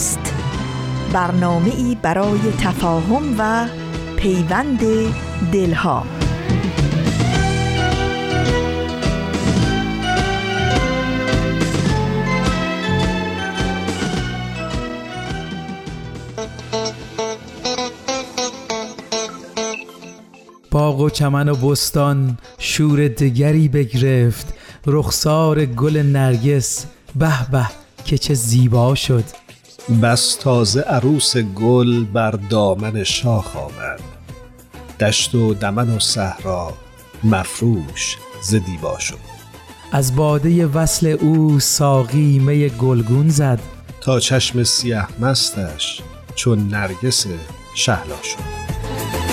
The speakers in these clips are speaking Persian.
دوست برنامه ای برای تفاهم و پیوند دلها. باغ و چمن و بستان شور دگری بگرفت. رخسار گل نرگس به به که چه زیبا شد. بس تازه عروس گل بر دامن شاخ آمد. دشت و دمن و صحرا مفروش ز دیبا شد. از باده وصل او ساقی می گلگون زد. تا چشم سیه مستش چون نرگس شهلا شد.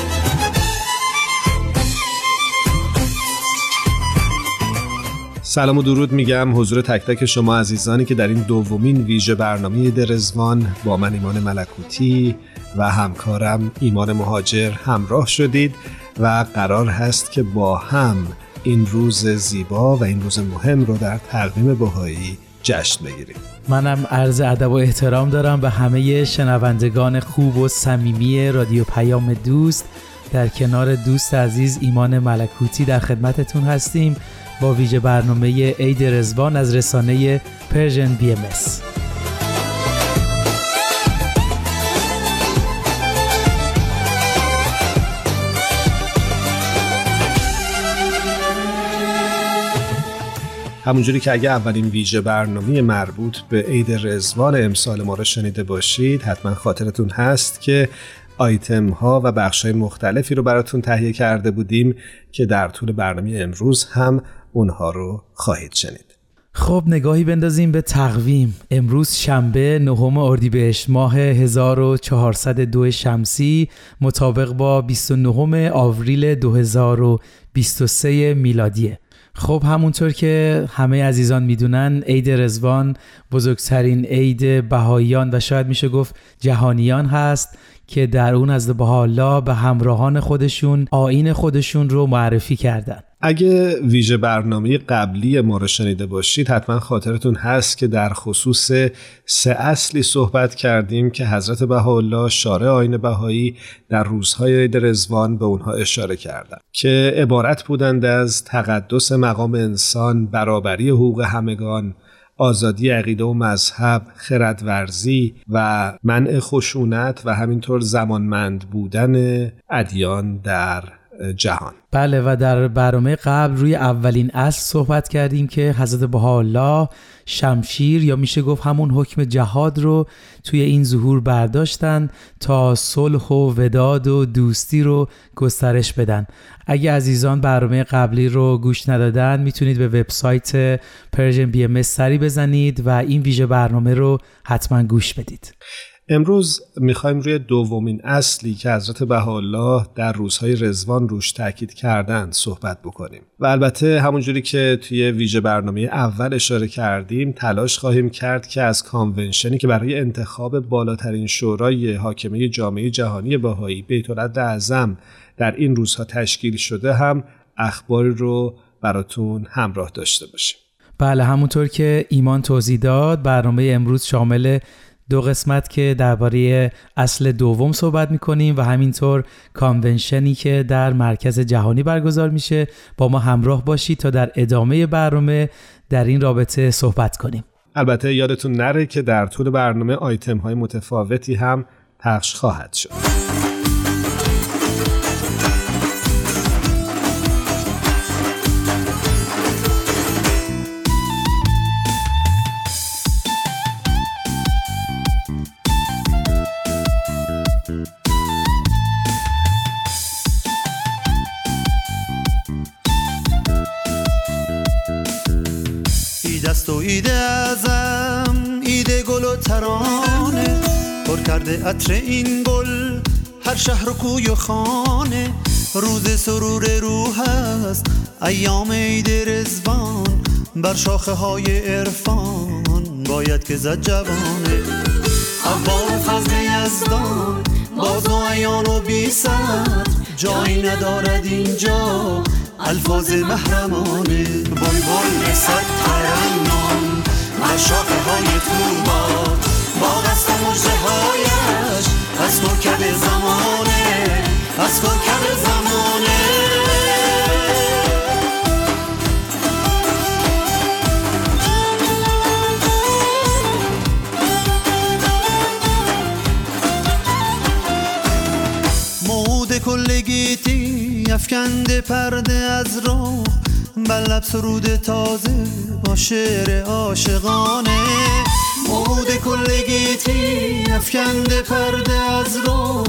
سلام و درود میگم حضور تک تک شما عزیزانی که در این دومین ویژه برنامه درزوان با من ایمان ملکوتی و همکارم ایمان مهاجر همراه شدید و قرار هست که با هم این روز زیبا و این روز مهم رو در تقویم بهایی جشن بگیریم. منم عرض ادب و احترام دارم به همه شنوندگان خوب و صمیمی رادیو پیام دوست در کنار دوست عزیز ایمان ملکوتی در خدمتتون هستیم. با ویژه برنامه عید رضوان از رسانه Persian BMS. همونجوری که اگه اولین ویژه برنامه مربوط به عید رضوان امسال ما رو شنیده باشید حتما خاطرتون هست که آیتم ها و بخش های مختلفی رو براتون تهیه کرده بودیم که در طول برنامه امروز هم اونها رو خواهید شنید. خب نگاهی بندازیم به تقویم. امروز شنبه نهم اردیبهشت ماه 1402 شمسی مطابق با 29 آوریل 2023 میلادیه. خب همونطور که همه عزیزان می‌دونن عید رزوان بزرگترین عید بهاییان و شاید میشه گفت جهانیان هست. که در اون از بها به همراهان خودشون آین خودشون رو معرفی کردن. اگه ویژه برنامه قبلی ما رو شنیده باشید حتما خاطرتون هست که در خصوص سه اصلی صحبت کردیم که حضرت بهاءالله شارع آین بهایی در روزهای عید رزوان به اونها اشاره کردند که عبارت بودند از تقدس مقام انسان برابری حقوق همگان آزادی عقیده و مذهب، خردورزی و منع خشونت و همینطور زمانمند بودن ادیان در جهان. بله و در برنامه قبل روی اولین اصل صحبت کردیم که حضرت بهاءالله شمشیر یا میشه گفت همون حکم جهاد رو توی این ظهور برداشتن تا صلح و وداد و دوستی رو گسترش بدن. اگه عزیزان برنامه قبلی رو گوش ندادن می‌تونید به وبسایت Persian BMS سری بزنید و این ویژه برنامه رو حتما گوش بدید. امروز می‌خوایم روی دومین اصلی که حضرت بهاءالله در روزهای رضوان روش تاکید کردند صحبت بکنیم. و البته همونجوری که توی ویژه برنامه اول اشاره کردیم تلاش خواهیم کرد که از convention ی که برای انتخاب بالاترین شورای حاکمه جامعه جهانی بهایی بیت اعظم در این روزها تشکیل شده هم اخباری رو براتون همراه داشته باشیم. بله همونطور که ایمان توضیح داد برنامه امروز شامل دو قسمت که درباره اصل دوم صحبت می‌کنیم و همینطور کانونشنی که در مرکز جهانی برگزار میشه. با ما همراه باشید تا در ادامه برنامه در این رابطه صحبت کنیم. البته یادتون نره که در طول برنامه آیتم های متفاوتی هم پخش خواهد شد. پر کرده عطر این گل. هر شهر و کوی و خانه روز سرور روح است. ایام عید رزوان بر شاخه های عرفان. باید که زد جوانه عبار فضل یزدان. باز و ایان و بی جایی ندارد اینجا الفاظ محرمانه. بای بای صد ترنم بر شاخه های توبا قصد مجده هایش. از کوکب زمانه. از کوکب زمانه. مود کلگیتی افکنده پرده از رو. بلب سرود تازه با شعر عاشقانه. مود کلگیتی افکنده پرده از رو.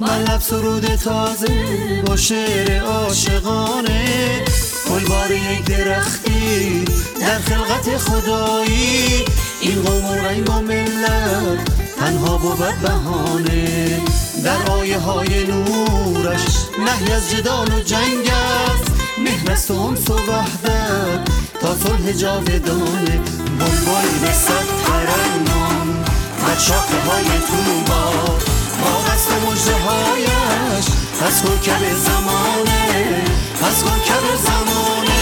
ملب سرود تازه با شعر عاشقانه. کلبار یک درختی در خلقت خدایی. این قوم و رنگ و ملت تنها بود بهانه در آیه های نورش نهی از جدال و جنگ است. مهرست و و وحدت تا صلح جاودانه بلبل به صد ترنم بر شاخه های توبا. با قصد مجده هایش از کوکب زمانه از کوکب زمانه.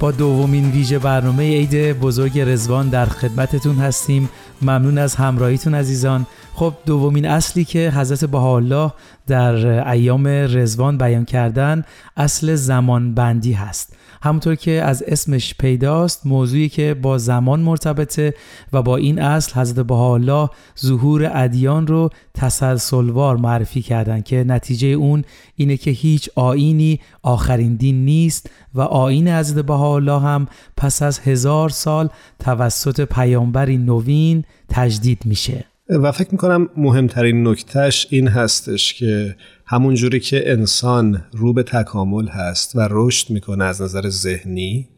با دومین ویژه برنامه عید بزرگ رزوان در خدمتتون هستیم. ممنون از همراهیتون عزیزان. خب دومین اصلی که حضرت بهاءالله در ایام رزوان بیان کردن اصل زمان بندی هست. همونطور که از اسمش پیداست موضوعی که با زمان مرتبطه و با این اصل حضرت بهاءالله ظهور ادیان رو تسلسلوار معرفی کردن که نتیجه اون اینه که هیچ آینی آخرین دین نیست و آین حضرت بهاءالله هم پس از هزار سال توسط پیامبری نوین تجدید میشه. و فکر می‌کنم مهمترین نکتهش این هستش که همون جوری که انسان رو به تکامل هست و رشد می‌کنه از نظر ذهنی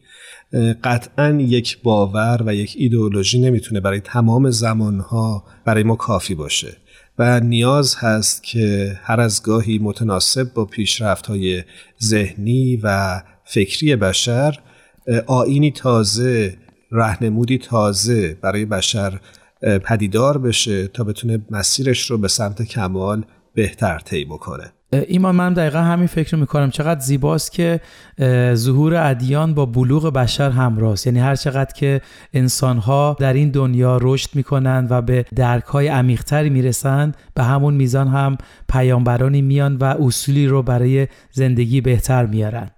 قطعا یک باور و یک ایدئولوژی نمی‌تونه برای تمام زمانها برای ما کافی باشه. و نیاز هست که هر از گاهی متناسب با پیشرفت های ذهنی و فکری بشر آینی تازه رهنمودی تازه برای بشر پدیدار بشه تا بتونه مسیرش رو به سمت کمال بهتر طی بکنه. ایمان من دقیقا همین فکر می‌کنم. چقدر زیباست که ظهور ادیان با بلوغ بشر همراست. یعنی هر چقدر که انسانها در این دنیا رشد می‌کنند و به درک های عمیقتری می‌رسند به همون میزان هم پیامبرانی میان و اصولی رو برای زندگی بهتر میارن.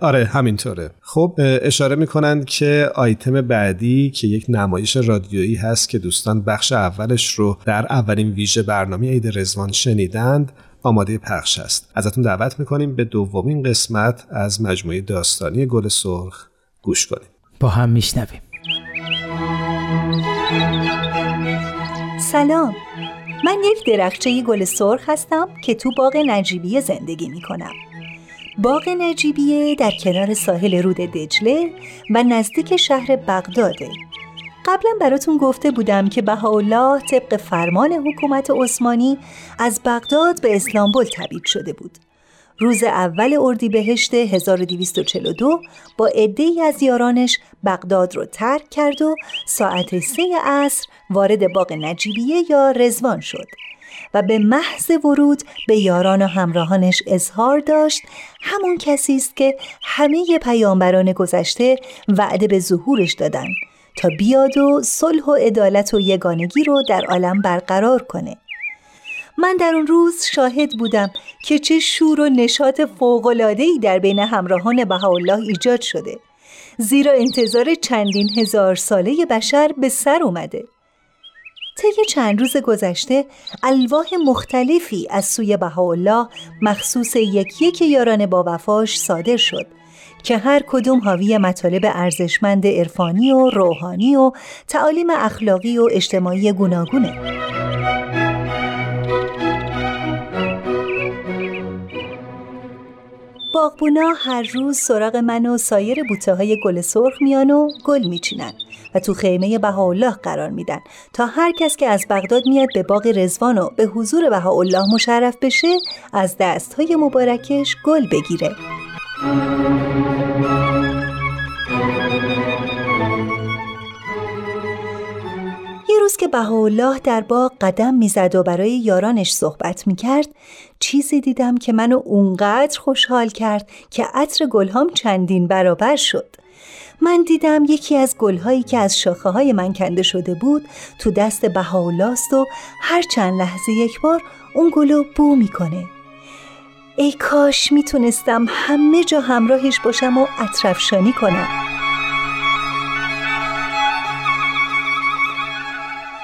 آره همینطوره. خب اشاره می‌کنند که آیتم بعدی که یک نمایش رادیویی هست که دوستان بخش اولش رو در اولین ویژه برنامه عید رزوان شنیدند آماده پخش است. ازتون دعوت می‌کنیم به دومین قسمت از مجموعه داستانی گل سرخ گوش کنیم. با هم میشنویم. سلام. من یک درخچه گل سرخ هستم که تو باغ نجیبیه زندگی می‌کنم. باغ نجیبیه در کنار ساحل رود دجله و نزدیک شهر بغداده. قبلا براتون گفته بودم که بهاءالله طبق فرمان حکومت عثمانی از بغداد به اسلامبول تبعید شده بود. روز اول اردیبهشت 1242 با عده‌ای از یارانش بغداد رو ترک کرد و ساعت سه عصر وارد باغ نجیبیه یا رزوان شد و به محض ورود به یاران و همراهانش اظهار داشت همون کسی است که همه پیامبران گذشته وعده به ظهورش دادن تا بیاد و صلح و عدالت و یگانگی رو در عالم برقرار کنه. من در اون روز شاهد بودم که چه شور و نشاط فوق‌العاده‌ای در بین همراهان بهاءالله ایجاد شده. زیرا انتظار چندین هزار ساله بشر به سر اومده. طی چند روز گذشته الواح مختلفی از سوی بهاءالله مخصوص یک یک یاران با وفاش صادر شد. که هر کدوم حاوی مطالب ارزشمند عرفانی و روحانی و تعالیم اخلاقی و اجتماعی گوناگونه. باغبونا هر روز سراغ من و سایر بوته های گل سرخ میان و گل میچینن و تو خیمه بهاءالله قرار میدن تا هر کس که از بغداد میاد به باغ رزوان و به حضور بهاءالله مشرف بشه از دستهای مبارکش گل بگیره یه روز که بهاءالله در باغ قدم می‌زد و برای یارانش صحبت می‌کرد چیزی دیدم که منو اونقدر خوشحال کرد که عطر گلهام چندین برابر شد. من دیدم یکی از گلهایی که از شاخه های من کنده شده بود تو دست بهاءالله است و هر چند لحظه یک بار اون گلو بو می‌کنه. ای کاش می‌تونستم همه جا همراهش باشم و اطرفشانی کنم.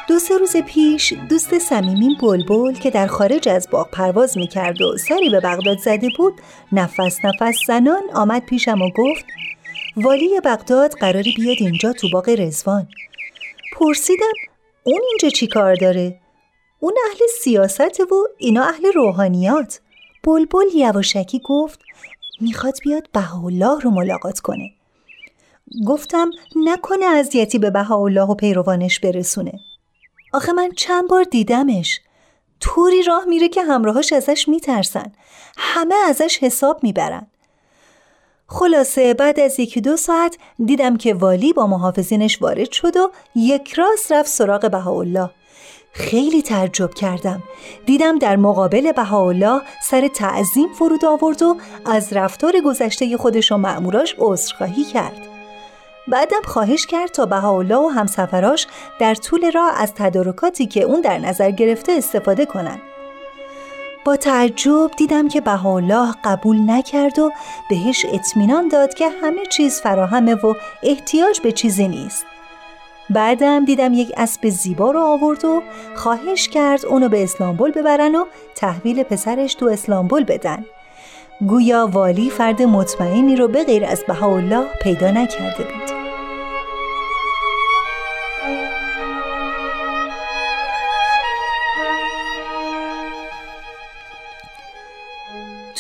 دو سه روز پیش دوست صمیمین بلبل که در خارج از باغ پرواز می‌کرد و سری به بغداد زده بود نفس نفس زنان آمد پیشم و گفت والی بغداد قراری بیاد اینجا تو باغ رزوان پرسیدم اون اینجا چی کار داره؟ اون اهل سیاست و اینا اهل روحانیات. بلبل یواشکی گفت می‌خواد بیاد بهاءالله رو ملاقات کنه. گفتم نکنه اذیتی به بهاءالله و پیروانش برسونه. آخه من چند بار دیدمش. طوری راه میره که همراهاش ازش میترسن. همه ازش حساب می‌برن. خلاصه بعد از یکی دو ساعت دیدم که والی با محافظینش وارد شد و یک راست رفت سراغ بهاءالله. خیلی تعجب کردم دیدم در مقابل بهاءالله سر تعظیم فرود آورد و از رفتار گذشته خودش و مأموراش عذرخواهی کرد بعدم خواهش کرد تا بهاءالله و همسفراش در طول راه از تدارکاتی که اون در نظر گرفته استفاده کنند. با تعجب دیدم که بهاءالله قبول نکرد و بهش اطمینان داد که همه چیز فراهمه و احتیاج به چیزی نیست. بعدم دیدم یک اسب زیبا رو آورد و خواهش کرد اونو به اسلامبول ببرن و تحویل پسرش تو اسلامبول بدن. گویا والی فرد مطمئنی رو به غیر از بهاءالله پیدا نکرده بود.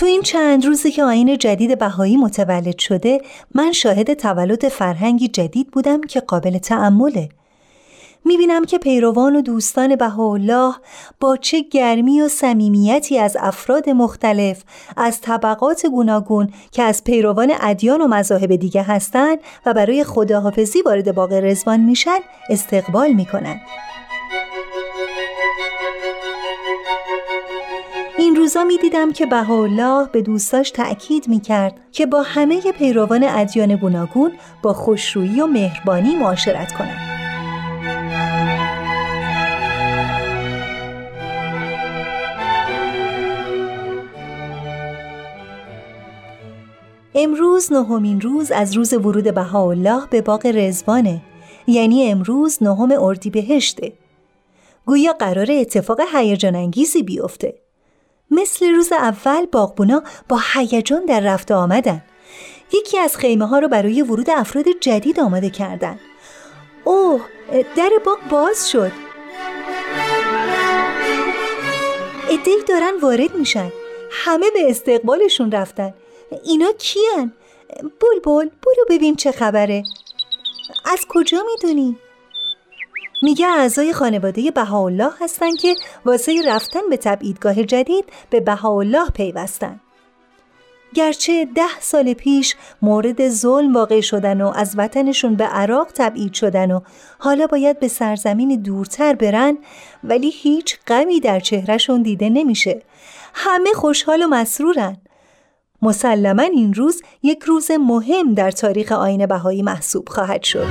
تو این چند روزی که آین جدید بهایی متولد شده من شاهد تولد فرهنگی جدید بودم که قابل تعمله. می‌بینم که پیروان و دوستان بهاءالله با چه گرمی و صمیمیتی از افراد مختلف از طبقات گوناگون که از پیروان ادیان و مذاهب دیگه هستند و برای خداحافظی وارد باغ رزوان میشن استقبال می‌کنن. این روزا می دیدم که بهاءالله به دوستاش تأکید می کرد که با همه پیروان ادیان گوناگون با خوشرویی و مهربانی معاشرت کنند. امروز نهمین روز از روز ورود بهاءالله به باغ رزوانه یعنی امروز نهم اردیبهشته گویا قرار اتفاق هیجان انگیزی بیفته مثل روز اول باغبونا با هیجان در رفت آمدن. یکی از خیمه ها رو برای ورود افراد جدید آماده کردن. اوه در باغ باز شد. ادهی دارن وارد میشن. همه به استقبالشون رفتن. اینا کیان؟ بلبل برو ببین چه خبره. از کجا می‌دونی؟ میگه اعضای خانواده بهاءالله هستن که واسه رفتن به تبعیدگاه جدید به بهاءالله پیوستن. گرچه ده سال پیش مورد ظلم واقع شدن و از وطنشون به عراق تبعید شدن و حالا باید به سرزمین دورتر برن ولی هیچ غمی در چهرهشون دیده نمیشه. همه خوشحال و مسرورن. مسلما این روز یک روز مهم در تاریخ آین بهایی محسوب خواهد شد.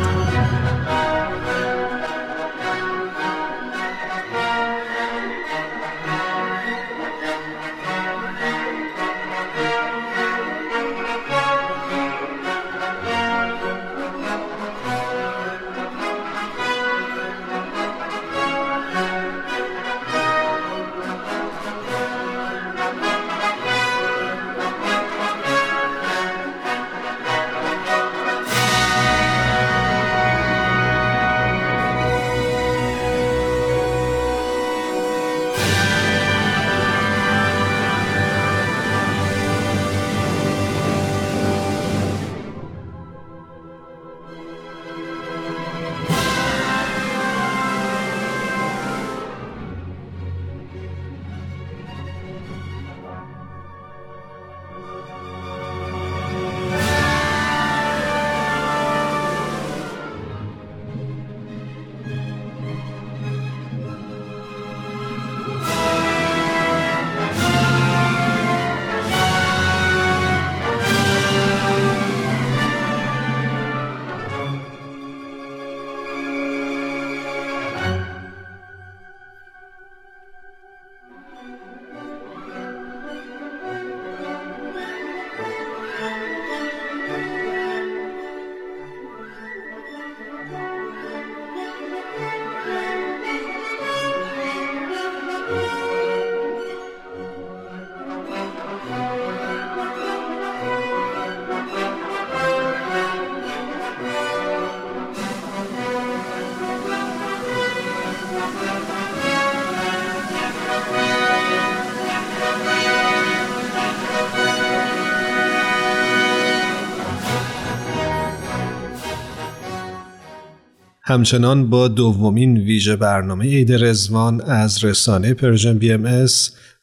همچنان با دومین ویژه برنامه عید رزوان از رسانه Persian BMS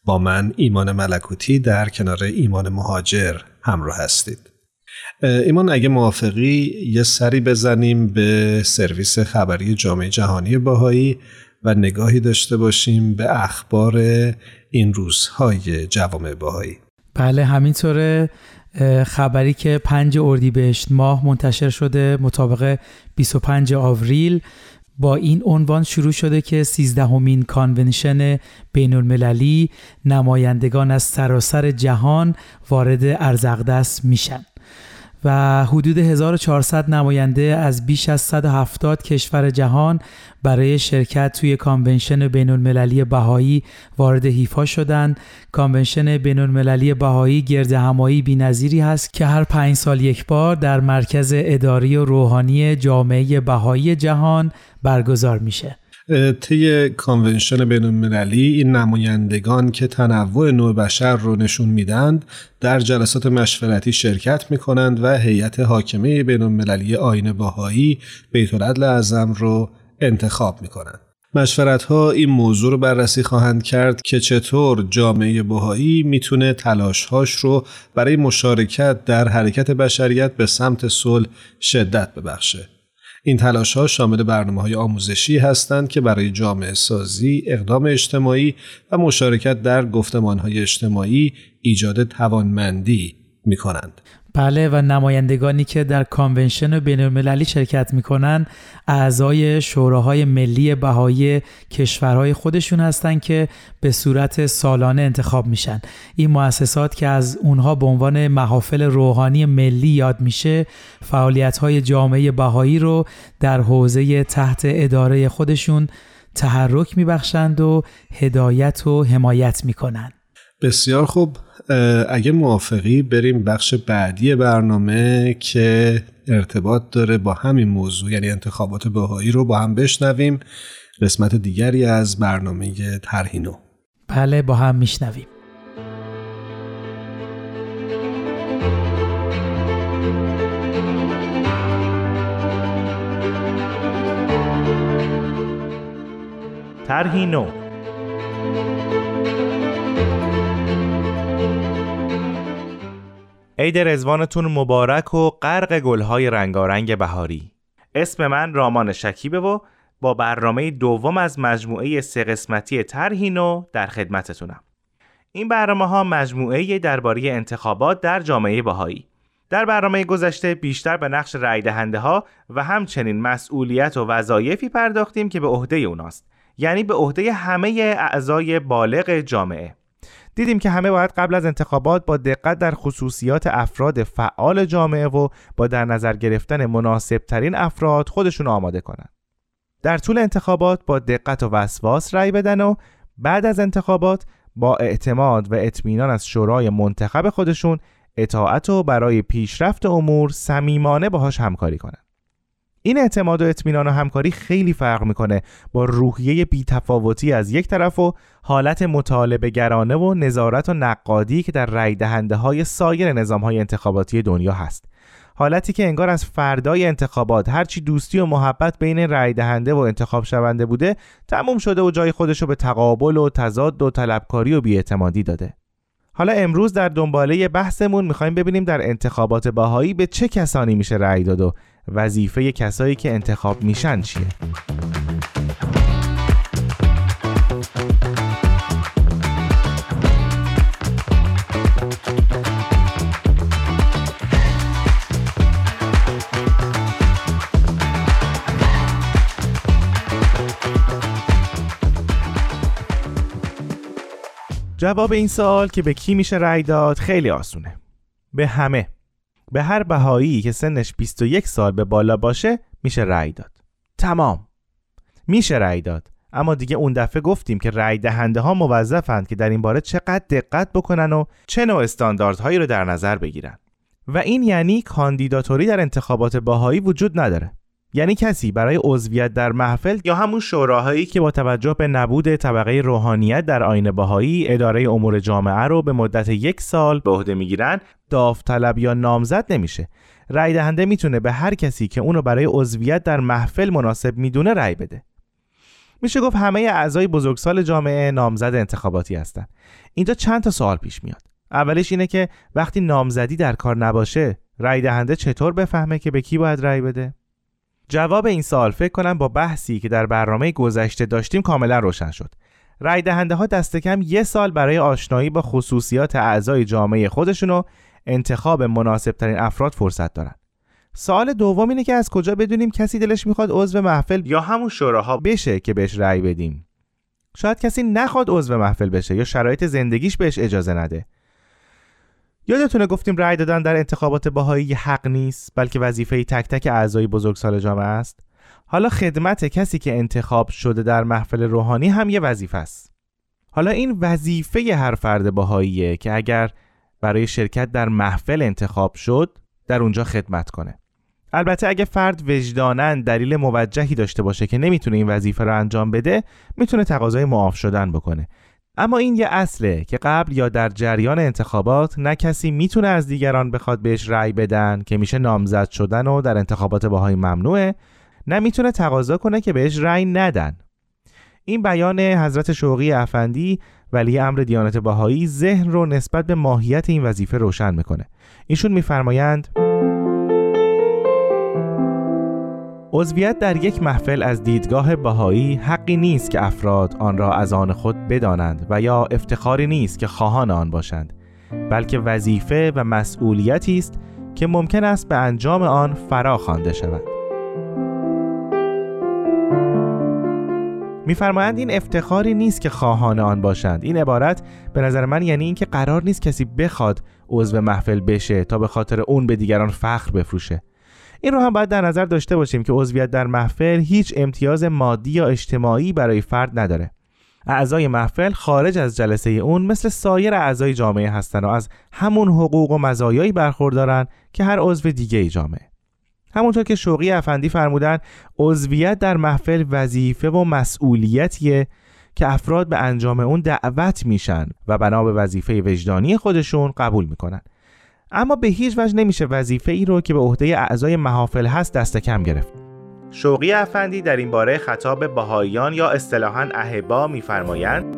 با من ایمان ملکوتی در کنار ایمان مهاجر همراه هستید. ایمان اگه موافقی یه سری بزنیم به سرویس خبری جامعه جهانی بهایی و نگاهی داشته باشیم به اخبار این روزهای جوامع بهایی بله همینطوره خبری که 5 اردیبهشت ماه منتشر شده مطابق 25 آوریل. با این عنوان شروع شده که 13 همین convention بین المللی نمایندگان از سراسر جهان وارد ارض اقدس میشن. و حدود 1400 نماینده از بیش از 170 کشور جهان برای شرکت توی convention بین المللی بهایی وارد حیفا شدند. convention بین المللی بهایی گردهمایی بی نظیری هست که هر پنج سال یک بار در مرکز اداری و روحانی جامعه بهایی جهان برگزار میشه. طی کانونشن بین المللی این نمایندگان که تنوع نوع بشر رو نشون میدند در جلسات مشورتی شرکت می کنند و هیئت حاکمه بین المللی آین باهایی بیت العدل اعظم رو انتخاب می کنند. مشورت ها این موضوع رو بررسی خواهند کرد که چطور جامعه بهایی می‌تونه تلاشهاش رو برای مشارکت در حرکت بشریت به سمت صلح شدت ببخشه. این تلاش ها شامل برنامه های آموزشی هستند که برای جامعه سازی، اقدام اجتماعی و مشارکت در گفتمان های اجتماعی ایجاد توانمندی می کنند. بله و نمایندگانی که در کانونشن بین المللی شرکت می‌کنن اعضای شوراهای ملی بهایی کشورهای خودشون هستند که به صورت سالانه انتخاب میشن. این مؤسسات که از اونها به عنوان محافل روحانی ملی یاد میشه فعالیت های جامعه بهایی رو در حوزه تحت اداره خودشون تحرک میبخشند و هدایت و حمایت می‌کنند بسیار خوب. اگه موافقی بریم بخش بعدی برنامه که ارتباط داره با همین موضوع یعنی انتخابات بهایی رو با هم بشنویم. قسمت دیگری از برنامه ترهینو بله با هم میشنویم. ترهینو عید رزوانتون مبارک و غرق گلهای رنگارنگ بهاری. اسم من رامان شکیبه و با برنامه دوم از مجموعه سه قسمتی ترهینو در خدمتتونم. این برنامه ها مجموعه درباره انتخابات در جامعه بهایی. در برنامه گذشته بیشتر به نقش رای دهنده ها و همچنین مسئولیت و وظایفی پرداختیم که به عهده اوناست. یعنی به عهده همه اعضای بالغ جامعه. دیدیم که همه باید قبل از انتخابات با دقت در خصوصیات افراد فعال جامعه و با در نظر گرفتن مناسب ترین افراد خودشون آماده کنند. در طول انتخابات با دقت و وسواس رأی بدن و بعد از انتخابات با اعتماد و اطمینان از شورای منتخب خودشون اطاعت و برای پیشرفت امور صمیمانه باهاش همکاری کنند. این اعتماد و اطمینان و همکاری خیلی فرق می‌کنه با روحیه بیتفاوتی از یک طرف و حالت مطالبه گرانه و نظارت و نقادی که در رای دهنده های سایر نظام های انتخاباتی دنیا هست. حالتی که انگار از فردای انتخابات هرچی دوستی و محبت بین رای دهنده و انتخاب شونده بوده تموم شده و جای خودشو به تقابل و تضاد و طلبکاری و بیاعتمادی داده. حالا امروز در دنباله بحثمون می‌خوایم ببینیم در انتخابات باهایی به چه کسانی میشه رأی داد و وظیفه کسایی که انتخاب میشن چیه؟ جواب این سوال که به کی میشه رأی داد خیلی آسونه. به همه. به هر بهایی که سنش 21 سال به بالا باشه میشه رأی داد. تمام. میشه رأی داد. اما دیگه اون دفعه گفتیم که رأی دهنده ها موظفند که در این باره چقدر دقت بکنن و چه نوع استانداردهایی رو در نظر بگیرن. و این یعنی کاندیداتوری در انتخابات باهایی وجود نداره. یعنی کسی برای عضویت در محفل یا همون شوراهایی که با توجه به نبود طبقه روحانیت در آین باهایی اداره امور جامعه رو به مدت یک سال به عهده می‌گیرن داوطلب یا نامزد نمیشه. رای دهنده می‌تونه به هر کسی که اونو برای عضویت در محفل مناسب می‌دونه رای بده. میشه گفت همه اعضای بزرگسال جامعه نامزد انتخاباتی هستند اینجا چند تا سوال پیش میاد. اولش اینه که وقتی نامزدی در کار نباشه رای دهنده چطور بفهمه که به کی باید رای بده؟ جواب این سوال فکر کنم با بحثی که در برنامه گذشته داشتیم کاملا روشن شد. رای دهنده ها دست کم یه سال برای آشنایی با خصوصیات اعضای جامعه خودشون و انتخاب مناسب ترین افراد فرصت دارن. سوال دوم اینه که از کجا بدونیم کسی دلش می‌خواد عضو محفل یا همون شوراها بشه که بهش رأی بدیم؟ شاید کسی نخواد عضو محفل بشه یا شرایط زندگیش بهش اجازه نده. یادتونه گفتیم رأی دادن در انتخابات باهایی حق نیست بلکه وظیفه تک تک اعضای بزرگسال جامعه است. حالا خدمت کسی که انتخاب شده در محفل روحانی هم یه وظیفه است. حالا این وظیفه هر فرد باهاییه که اگر برای شرکت در محفل انتخاب شد در اونجا خدمت کنه. البته اگه فرد وجدانن دلیل موجهی داشته باشه که نمی‌تونه این وظیفه رو انجام بده می‌تونه تقاضای معاف شدن بکنه. اما این یه اصله که قبل یا در جریان انتخابات نه کسی می‌تونه از دیگران بخواد بهش رأی بدن که میشه نامزد شدن و در انتخابات باهایی ممنوعه نه می‌تونه تقاضا کنه که بهش رأی ندن. این بیان حضرت شوقی افندی ولی امر دیانت باهایی ذهن رو نسبت به ماهیت این وظیفه روشن می‌کنه. ایشون میفرمایند عضویت در یک محفل از دیدگاه بهایی حقی نیست که افراد آن را از آن خود بدانند و یا افتخاری نیست که خواهان آن باشند بلکه وظیفه و مسئولیتی است که ممکن است به انجام آن فرا خوانده شود. میفرمایند این افتخاری نیست که خواهان آن باشند. این عبارت به نظر من یعنی اینکه قرار نیست کسی بخواد عضو محفل بشه تا به خاطر اون به دیگران فخر بفروشه. این رو هم باید در نظر داشته باشیم که عضویت در محفل هیچ امتیاز مادی یا اجتماعی برای فرد نداره. اعضای محفل خارج از جلسه اون مثل سایر اعضای جامعه هستن و از همون حقوق و مزایایی برخوردارن که هر عضو دیگه جامعه. همونطور که شوقی افندی فرمودن عضویت در محفل وظیفه و مسئولیتیه که افراد به انجام اون دعوت میشن و بنا به وظیفه وجدانی خودشون قبول می‌کنن. اما به هیچ وجه نمیشه وظیفه ای رو که به عهده اعضای محافل هست دست کم گرفت. شوقی افندی در این باره خطاب بهاییان یا اصطلاحا اهبا میفرمایند.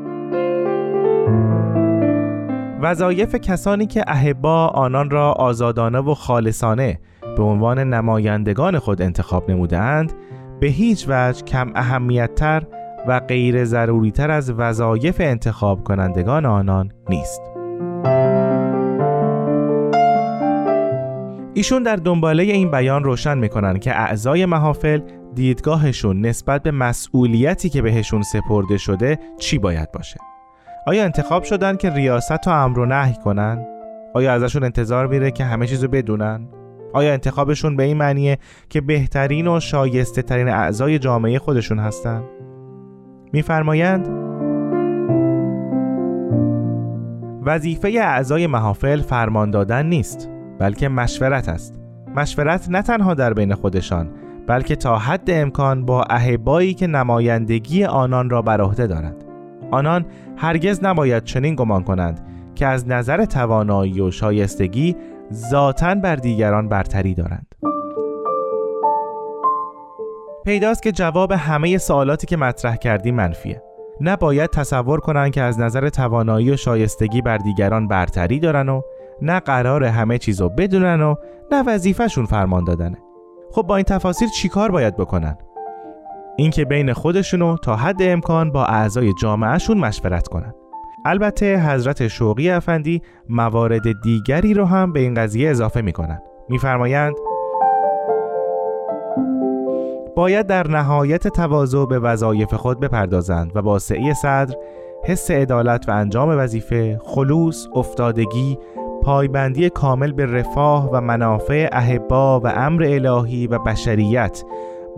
وظایف کسانی که اهبا آنان را آزادانه و خالصانه به عنوان نمایندگان خود انتخاب نمودند به هیچ وجه کم اهمیتتر و غیر ضروریتر از وظایف انتخاب کنندگان آنان نیست. ایشون در دنباله این بیان روشن می‌کنن که اعضای محافل دیدگاهشون نسبت به مسئولیتی که بهشون سپرده شده چی باید باشه آیا انتخاب شدن که ریاست و امر و نهی کنن؟ آیا ازشون انتظار میره که همه چیزو بدونن؟ آیا انتخابشون به این معنیه که بهترین و شایسته ترین اعضای جامعه خودشون هستن؟ میفرمایند وظیفه اعضای محافل فرمان دادن نیست بلکه مشورت است. مشورت نه تنها در بین خودشان بلکه تا حد امکان با اهبایی که نمایندگی آنان را بر عهده دارند. آنان هرگز نباید چنین گمان کنند که از نظر توانایی و شایستگی ذاتا بر دیگران برتری دارند. پیداست که جواب همه سوالاتی که مطرح کردی منفیه. نباید تصور کنند که از نظر توانایی و شایستگی بر دیگران برتری دارن و نه قرار همه چیزو بدونن و نه وظیفهشون فرمان دادنه. خب با این تفاصیل چیکار باید بکنن؟ اینکه بین خودشونو تا حد امکان با اعضای جامعهشون مشورت کنن. البته حضرت شوقی افندی موارد دیگری رو هم به این قضیه اضافه می‌کنن. میفرمایند باید در نهایت تواضع به وظایف خود بپردازند و با سعی صدر حس عدالت و انجام وظیفه خلوص افتادگی پایبندی کامل به رفاه و منافع اهبا و امر الهی و بشریت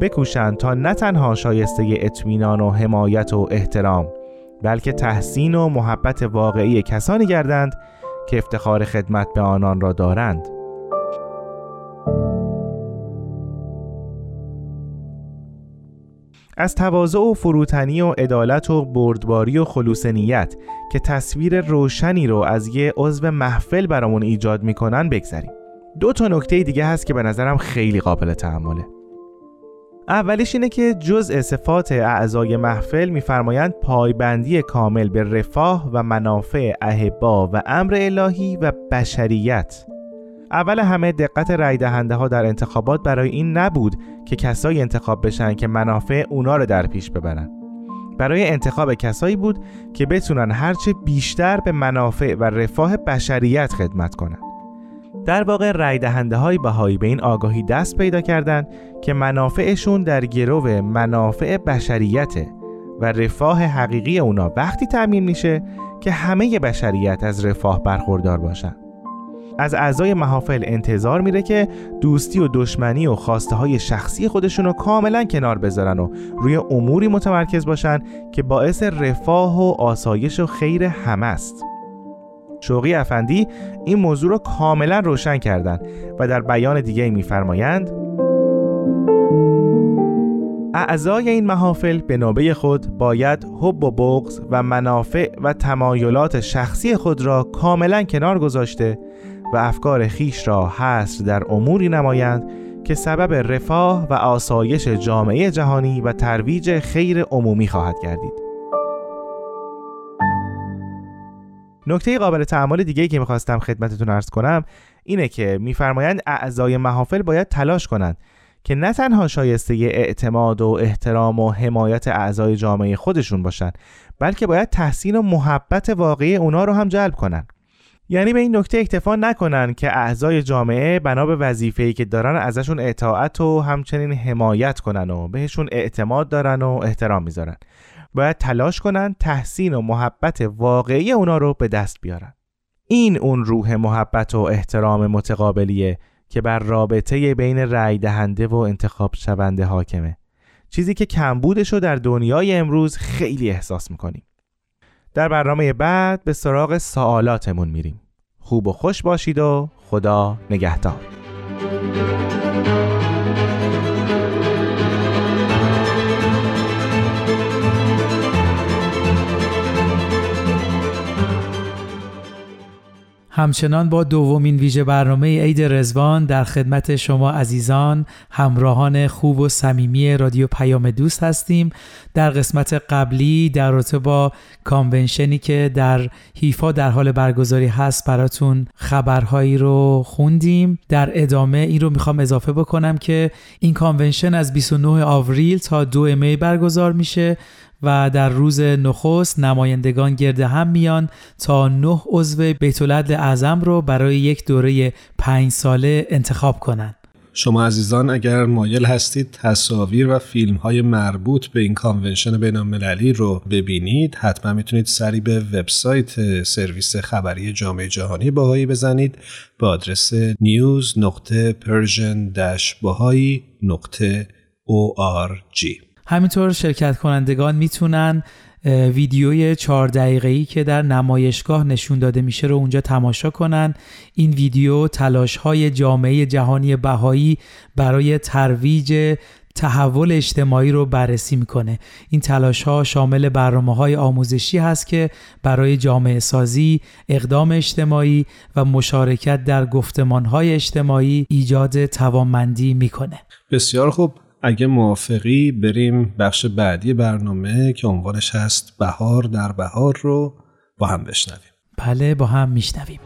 بکوشند تا نه تنها شایسته اطمینان و حمایت و احترام بلکه تحسین و محبت واقعی کسانی گردند که افتخار خدمت به آنان را دارند. از تواضع و فروتنی و عدالت و بردباری و خلوص نیت که تصویر روشنی رو از یه عضو محفل برامون ایجاد می‌کنن بگذریم. دو تا نکته دیگه هست که به نظرم خیلی قابل تحمله. اولیش اینه که جزء صفات اعضای محفل میفرمایند پایبندی کامل به رفاه و منافع اهبا و امر الهی و بشریت. اول همه دقت رای دهنده ها در انتخابات برای این نبود که کسایی انتخاب بشن که منافع اونا رو در پیش ببرن. برای انتخاب کسایی بود که بتونن هرچه بیشتر به منافع و رفاه بشریت خدمت کنن. در واقع رای دهنده های بهایی به این آگاهی دست پیدا کردند که منافعشون در گرو منافع بشریته و رفاه حقیقی اونا وقتی تعمین میشه که همه بشریت از رفاه برخوردار باشن. از اعضای محافل انتظار میره که دوستی و دشمنی و خواسته های شخصی خودشون رو کاملا کنار بذارن و روی اموری متمرکز باشن که باعث رفاه و آسایش و خیر همه است. شوقی افندی این موضوع رو کاملا روشن کردند و در بیان دیگه میفرمایند اعضای این محافل به نوبه خود باید حب و بغض و منافع و تمایلات شخصی خود را کاملا کنار گذاشته و افکار خیش را حصر در اموری نمایند که سبب رفاه و آسایش جامعه جهانی و ترویج خیر عمومی خواهد گردید. نکته قابل تعامل دیگه که می‌خواستم خدمتتون ارز کنم اینه که میفرمایند اعضای محافل باید تلاش کنند که نه تنها شایسته اعتماد و احترام و حمایت اعضای جامعه خودشون باشن بلکه باید تحسین و محبت واقعی اونا رو هم جلب کنن یعنی به این نکته اکتفا نکنن که اعضای جامعه بنا به وظیفه‌ای که دارن ازشون اطاعت و همچنین حمایت کنن و بهشون اعتماد دارن و احترام می‌ذارن. باید تلاش کنن تحسین و محبت واقعی اونا رو به دست بیارن. این اون روح محبت و احترام متقابلیه که بر رابطه بین رأی دهنده و انتخاب شونده حاکمه. چیزی که کمبودش رو در دنیای امروز خیلی احساس می‌کنیم. در برنامه بعد به سراغ سوالاتمون میریم. خوب و خوش باشید و خدا نگهدار. همچنان با دومین ویژه برنامه عید رزوان در خدمت شما عزیزان همراهان خوب و صمیمی رادیو پیام دوست هستیم. در قسمت قبلی در رابطه با کانونشنی که در حیفا در حال برگزاری هست براتون خبرهایی رو خوندیم. در ادامه این رو می‌خوام اضافه بکنم که این کانونشن از 29 آوریل تا 2 می برگزار میشه. و در روز نخست نمایندگان گرد هم میان تا نه عضو بیت اعظم رو برای یک دوره پنج ساله انتخاب کنند. شما عزیزان اگر مایل هستید تصاویر و فیلم های مربوط به این کانونشن بین المللی رو ببینید حتما می‌تونید سری به وبسایت سرویس خبری جامعه جهانی باهایی بزنید با آدرس news.persian-bahai.org همینطور شرکت کنندگان می‌تونن ویدیوی چهار دقیقه‌ای که در نمایشگاه نشون داده میشه رو اونجا تماشا کنن. این ویدیو تلاش های جامعه جهانی بهایی برای ترویج تحول اجتماعی رو بررسی می‌کنه. این تلاش ها شامل برنامه های آموزشی هست که برای جامعه سازی، اقدام اجتماعی و مشارکت در گفتمان های اجتماعی ایجاد توانمندی می‌کنه. بسیار خوب. اگه موافقی بریم بخش بعدی برنامه که عنوانش هست بهار در بهار رو با هم بشنویم. بله با هم میشنویم.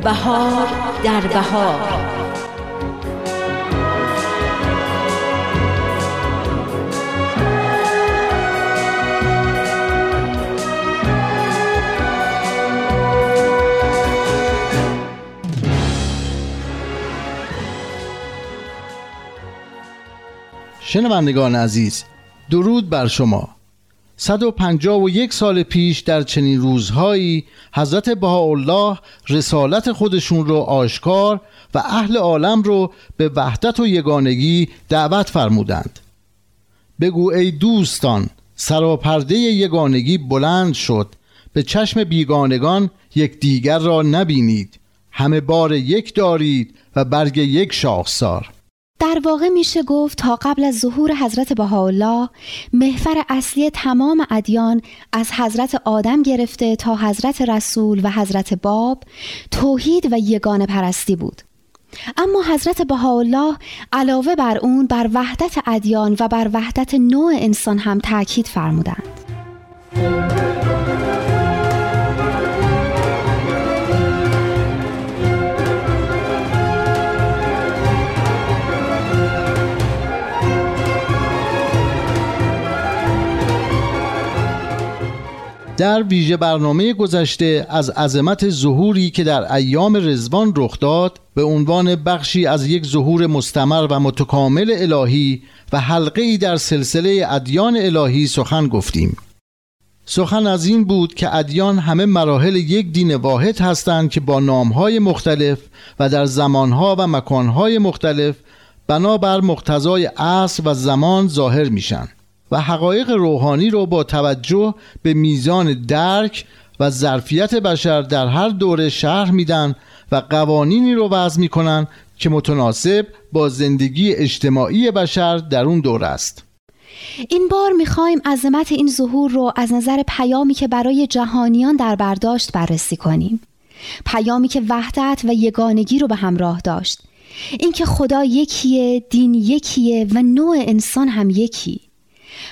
بهار در بهار. شنوندگان عزیز درود بر شما. 151 سال پیش در چنین روزهایی حضرت بهاءالله رسالت خودشون رو آشکار و اهل عالم رو به وحدت و یگانگی دعوت فرمودند. بگو ای دوستان سراپرده یگانگی بلند شد. به چشم بیگانگان یک دیگر را نبینید. همه بار یک دارید و برگ یک شاخسار. در واقع میشه گفت تا قبل از ظهور حضرت بهاءالله محفر اصلی تمام ادیان از حضرت آدم گرفته تا حضرت رسول و حضرت باب توحید و یگان پرستی بود. اما حضرت بهاءالله علاوه بر اون بر وحدت ادیان و بر وحدت نوع انسان هم تاکید فرمودند. در ویژه برنامه گذشته از عظمت ظهوری که در ایام رزوان رخ داد به عنوان بخشی از یک ظهور مستمر و متکامل الهی و حلقه ای در سلسله ادیان الهی سخن گفتیم. سخن از این بود که ادیان همه مراحل یک دین واحد هستند که با نامهای مختلف و در زمانها و مکانهای مختلف بنابر مقتضای عصر و زمان ظاهر میشن. و حقایق روحانی رو با توجه به میزان درک و ظرفیت بشر در هر دوره شهر میدن و قوانینی رو وضع می‌کنن که متناسب با زندگی اجتماعی بشر در اون دوره است. این بار می‌خوایم عظمت این ظهور رو از نظر پیامی که برای جهانیان در برداشت بررسی کنیم. پیامی که وحدت و یگانگی رو به همراه داشت. اینکه خدا یکیه دین یکیه و نوع انسان هم یکی.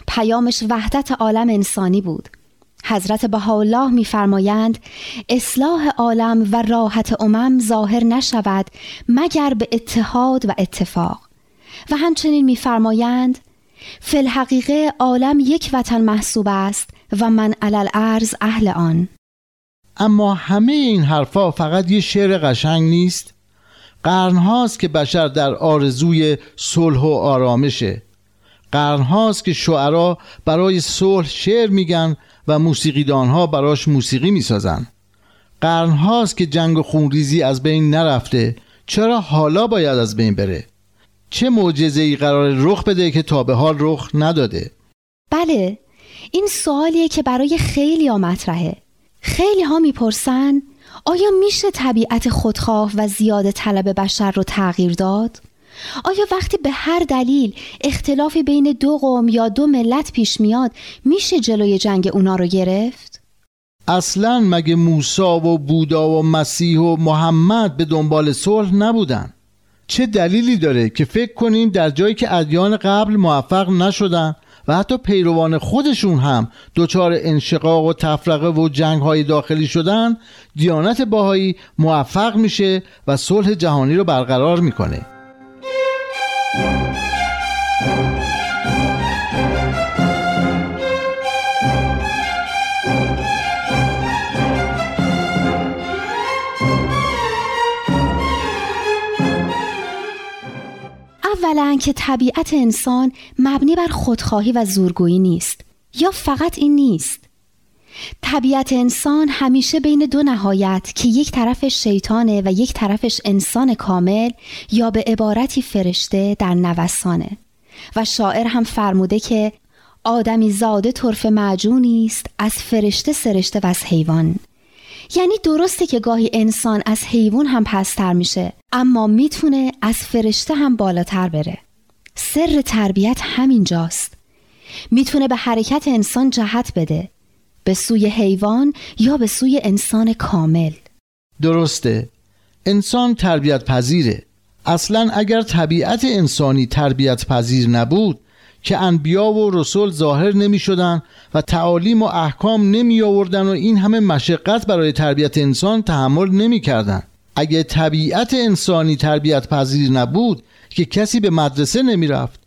پیامش وحدت عالم انسانی بود. حضرت بهاءالله میفرمایند اصلاح عالم و راحت امم ظاهر نشود مگر به اتحاد و اتفاق. و همچنین میفرمایند فی الحقیقه عالم یک وطن محسوب است و من علل ارز اهل آن. اما همه این حرفا فقط یه شعر قشنگ نیست؟ قرنهاست که بشر در آرزوی صلح و آرامشه. قرنهاست که شعرا برای صلح شعر میگن و موسیقیدانها براش موسیقی می‌سازن. قرنهاست که جنگ و خونریزی از بین نرفته چرا حالا باید از بین بره؟ چه معجزه ای قرار رخ بده که تا به حال رخ نداده؟ بله این سوالیه که برای خیلی ها مطرحه. خیلی ها می‌پرسن آیا میشه طبیعت خودخواه و زیاد طلب بشر رو تغییر داد؟ آیا وقتی به هر دلیل اختلافی بین دو قوم یا دو ملت پیش میاد میشه جلوی جنگ اونا رو گرفت؟ اصلا مگه موسا و بودا و مسیح و محمد به دنبال صلح نبودن چه دلیلی داره که فکر کنیم در جایی که ادیان قبل موفق نشدن و حتی پیروان خودشون هم دچار انشقاق و تفرقه و جنگ های داخلی شدن دیانت باهایی موفق میشه و صلح جهانی رو برقرار می‌کنه اولا که طبیعت انسان مبنی بر خودخواهی و زورگویی نیست یا فقط این نیست. طبیعت انسان همیشه بین دو نهایت که یک طرفش شیطانه و یک طرفش انسان کامل یا به عبارتی فرشته در نوسانه. و شاعر هم فرموده که آدمی زاده طرف معجونی است از فرشته سرشته و از حیوان. یعنی درسته که گاهی انسان از حیوان هم پستر میشه اما می‌تونه از فرشته هم بالاتر بره. سر تربیت همینجاست. می‌تونه به حرکت انسان جهت بده. به سوی حیوان یا به سوی انسان کامل. درسته. انسان تربیت پذیره اصلا اگر طبیعت انسانی تربیت پذیر نبود که انبیا و رسول ظاهر نمی شدن و تعالیم و احکام نمی آوردن و این همه مشقت برای تربیت انسان تحمل نمی کردن. اگه طبیعت انسانی تربیت پذیر نبود که کسی به مدرسه نمی رفت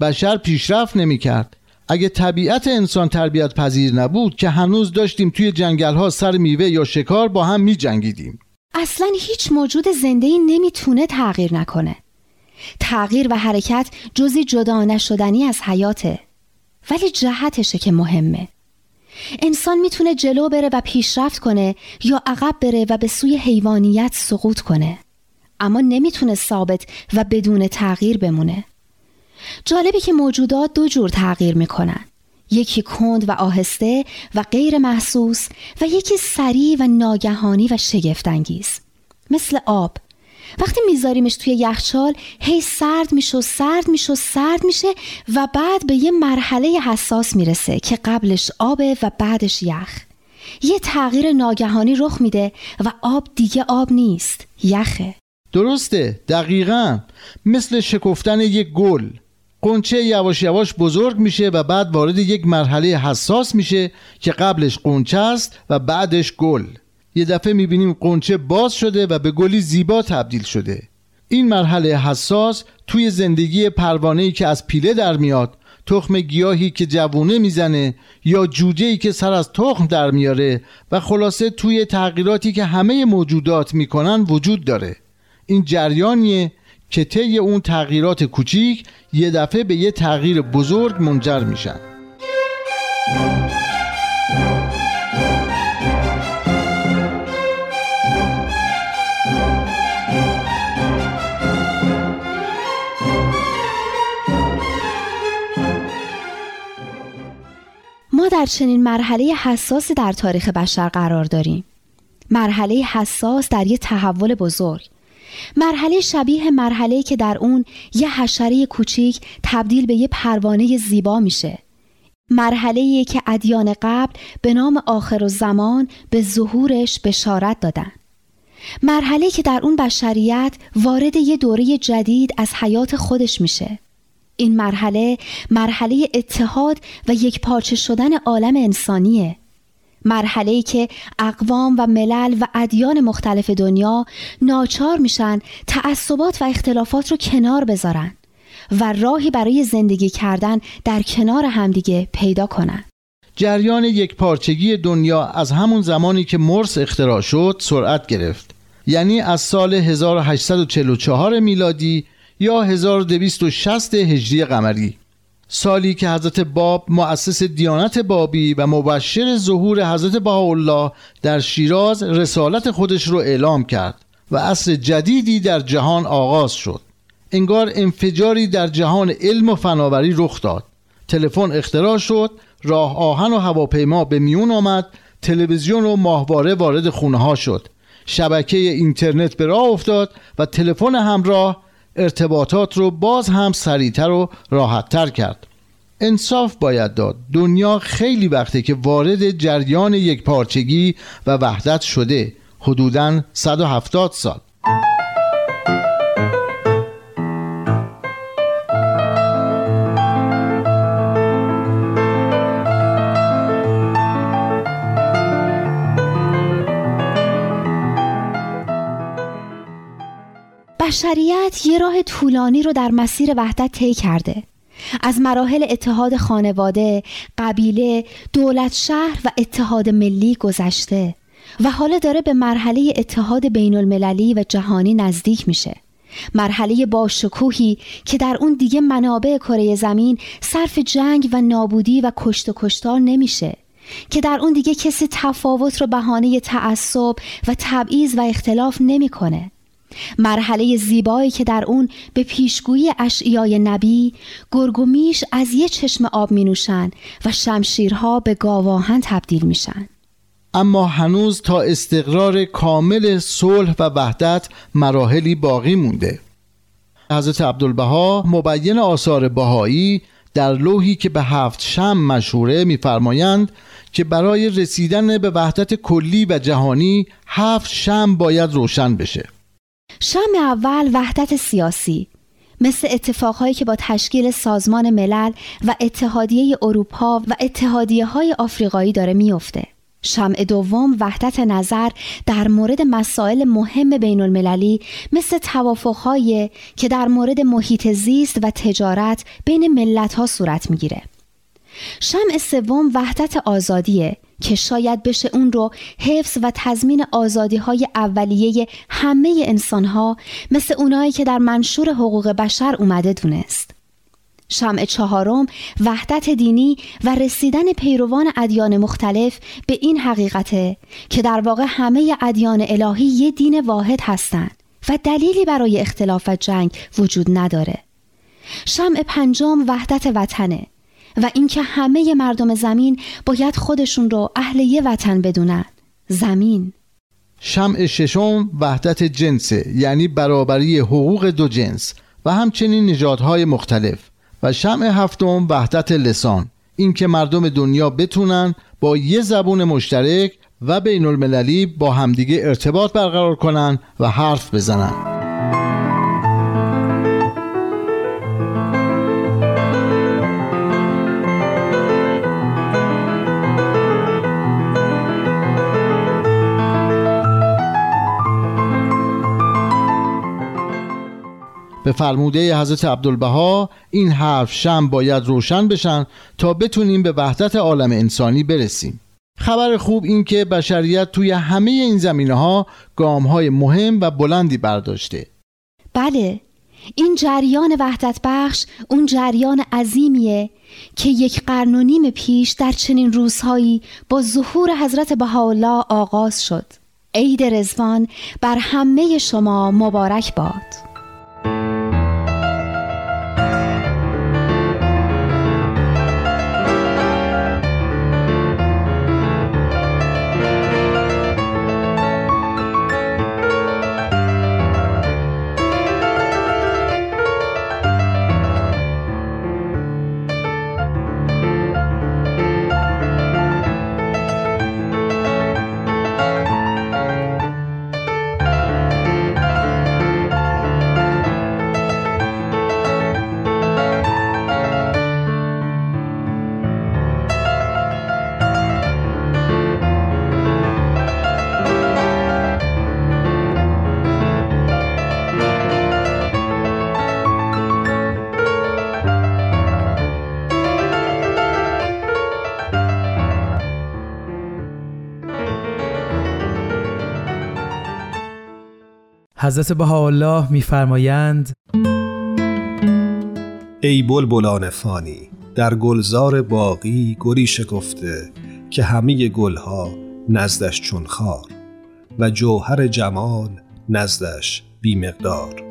بشر پیشرفت نمی کرد اگه طبیعت انسان تربیت پذیر نبود که هنوز داشتیم توی جنگل ها سر میوه یا شکار با هم می جنگیدیم اصلا هیچ موجود زنده ای نمی‌تونه تغییر نکنه. تغییر و حرکت جزی جدا نشدنی از حیاته ولی جهتشه که مهمه. انسان می‌تونه جلو بره و پیشرفت کنه یا عقب بره و به سوی حیوانیت سقوط کنه. اما نمی‌تونه ثابت و بدون تغییر بمونه. جالبی که موجودات دو جور تغییر می‌کنن. یکی کند و آهسته و غیر محسوس و یکی سریع و ناگهانی و شگفتانگیز. مثل آب. وقتی میذاریمش توی یخچال هی سرد میشه و سرد میشه و سرد میشه و بعد به یه مرحله حساس می‌رسه که قبلش آبه و بعدش یخ. یه تغییر ناگهانی رخ میده و آب دیگه آب نیست یخه. درسته دقیقا. مثل شکفتن یک گل. قنچه یواش یواش بزرگ میشه و بعد وارد یک مرحله حساس میشه که قبلش قنچه است و بعدش گل. یه دفعه می‌بینیم قنچه باز شده و به گلی زیبا تبدیل شده. این مرحله حساس توی زندگی پروانه‌ای که از پیله در میاد تخم گیاهی که جوونه می‌زنه یا جوجه‌ای که سر از تخم در میاره و خلاصه توی تغییراتی که همه موجودات می‌کنن وجود داره. این جریانیه که طی اون تغییرات کوچیک یه دفعه به یه تغییر بزرگ منجر میشن. ما در چنین مرحله حساسی در تاریخ بشر قرار داریم. مرحله حساس در یه تحول بزرگ. مرحله شبیه مرحله که در اون یه حشره کوچیک تبدیل به یه پروانه زیبا میشه. مرحله که ادیان قبل به نام آخر و زمان به ظهورش بشارت دادن. مرحله که در اون بشریت وارد یه دوره جدید از حیات خودش میشه. این مرحله مرحله اتحاد و یک پارچه شدن عالم انسانیه. مرحله که اقوام و ملل و ادیان مختلف دنیا ناچار میشن تعصبات و اختلافات رو کنار بذارن و راهی برای زندگی کردن در کنار همدیگه پیدا کنن. جریان یک پارچگی دنیا از همون زمانی که مرس اختراع شد سرعت گرفت. یعنی از سال 1844 میلادی یا 1260 هجری قمری. سالی که حضرت باب مؤسس دیانت بابی و مبشر ظهور حضرت بهاءالله در شیراز رسالت خودش رو اعلام کرد و عصر جدیدی در جهان آغاز شد. انگار انفجاری در جهان علم و فناوری رخ داد. تلفن اختراع شد راه آهن و هواپیما به میون آمد تلویزیون و ماهواره وارد خونه ها شد. شبکه اینترنت به راه افتاد و تلفن همراه ارتباطات رو باز هم سریعتر و راحتتر کرد. انصاف باید داد. دنیا خیلی وقته که وارد جریان یک پارچگی و وحدت شده. حدوداً 170 سال. بشریت یه راه طولانی رو در مسیر وحدت طی کرده از مراحل اتحاد خانواده، قبیله، دولت شهر و اتحاد ملی گذشته و حالا داره به مرحله اتحاد بین المللی و جهانی نزدیک میشه. مرحله با شکوهی که در اون دیگه منابع کره زمین صرف جنگ و نابودی و کشت و کشتار نمیشه که در اون دیگه کسی تفاوت رو بهانه تعصب و تبعیض و اختلاف نمی‌کنه. مرحله زیبایی که در اون به پیشگویی اشعیای نبی گرگومیش از یه چشم آب می نوشن و شمشیرها به گاواهن تبدیل میشن اما هنوز تا استقرار کامل صلح و وحدت مراحلی باقی مونده. حضرت عبدالبها مبین آثار بهایی در لوحی که به هفت شم مشهوره میفرمایند که برای رسیدن به وحدت کلی و جهانی هفت شم باید روشن بشه. شم اول وحدت سیاسی مثل اتفاقهایی که با تشکیل سازمان ملل و اتحادیه اروپا و اتحادیه های آفریقایی داره میفته. شمع دوم وحدت نظر در مورد مسائل مهم بین المللی مثل توافقهایی که در مورد محیط زیست و تجارت بین ملت ها صورت می‌گیره. شمع سوم وحدت آزادیه که شاید بشه اون رو حفظ و تضمین آزادی های اولیه همه انسان ها مثل اونایی که در منشور حقوق بشر اومده دونست. شمع چهارم وحدت دینی و رسیدن پیروان ادیان مختلف به این حقیقته که در واقع همه ادیان الهی یه دین واحد هستند و دلیلی برای اختلاف و جنگ وجود نداره. شمع پنجم وحدت وطنه و اینکه همه مردم زمین باید خودشون رو اهل یه وطن بدونن. زمین. شمع ششم وحدت جنسه یعنی برابری حقوق دو جنس و همچنین نژادهای مختلف. و شمع هفتم وحدت لسان. اینکه مردم دنیا بتونن با یه زبون مشترک و بین المللی با همدیگه ارتباط برقرار کنن و حرف بزنن. به فرموده حضرت عبدالبها این حرف شم باید روشن بشن تا بتونیم به وحدت عالم انسانی برسیم. خبر خوب این که بشریت توی همه این زمینه ها گام های مهم و بلندی برداشته. بله این جریان وحدت بخش اون جریان عظیمیه که یک قرن و نیم پیش در چنین روزهایی با ظهور حضرت بهاءالله آغاز شد. عید رزوان بر همه شما مبارک باد. حضرت بهاءالله میفرمایند ای بلبلان فانی در گلزار باقی گلی شکفته که همه گلها نزدش چون خار و جوهر جمال نزدش بیمقدار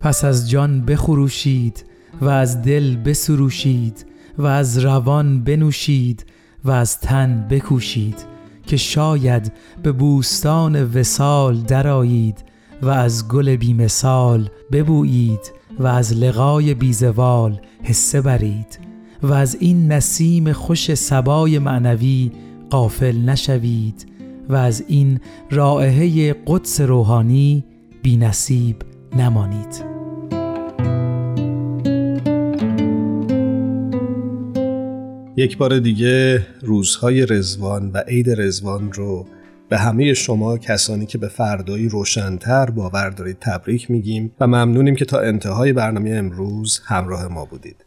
پس از جان بخروشید و از دل بسروشید و از روان بنوشید و از تن بکوشید. که شاید به بوستان وسال درایید و از گل بیمثال ببویید و از لقای بیزوال حسه برید و از این نسیم خوش سبای معنوی قافل نشوید و از این رائحه قدس روحانی بی نمانید. یک بار دیگه روزهای رزوان و عید رزوان رو به همه شما کسانی که به فردایی روشنتر باور دارید تبریک میگیم و ممنونیم که تا انتهای برنامه امروز همراه ما بودید.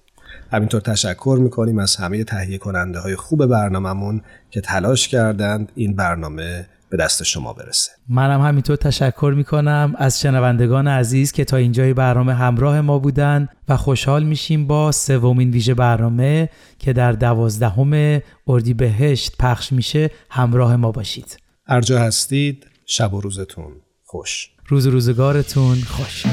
همینطور تشکر می‌کنیم از همه تهیه کننده های خوب برنامهمون که تلاش کردند این برنامه به دست شما برسه. منم همینطور تشکر می‌کنم از شنوندگان عزیز که تا اینجای برنامه همراه ما بودن و خوشحال میشیم با سومین ویژه برنامه که در دوازدهم اردیبهشت پخش میشه. همراه ما باشید. هر جا هستید شب و روزتون خوش. روز روزگارتون خوش.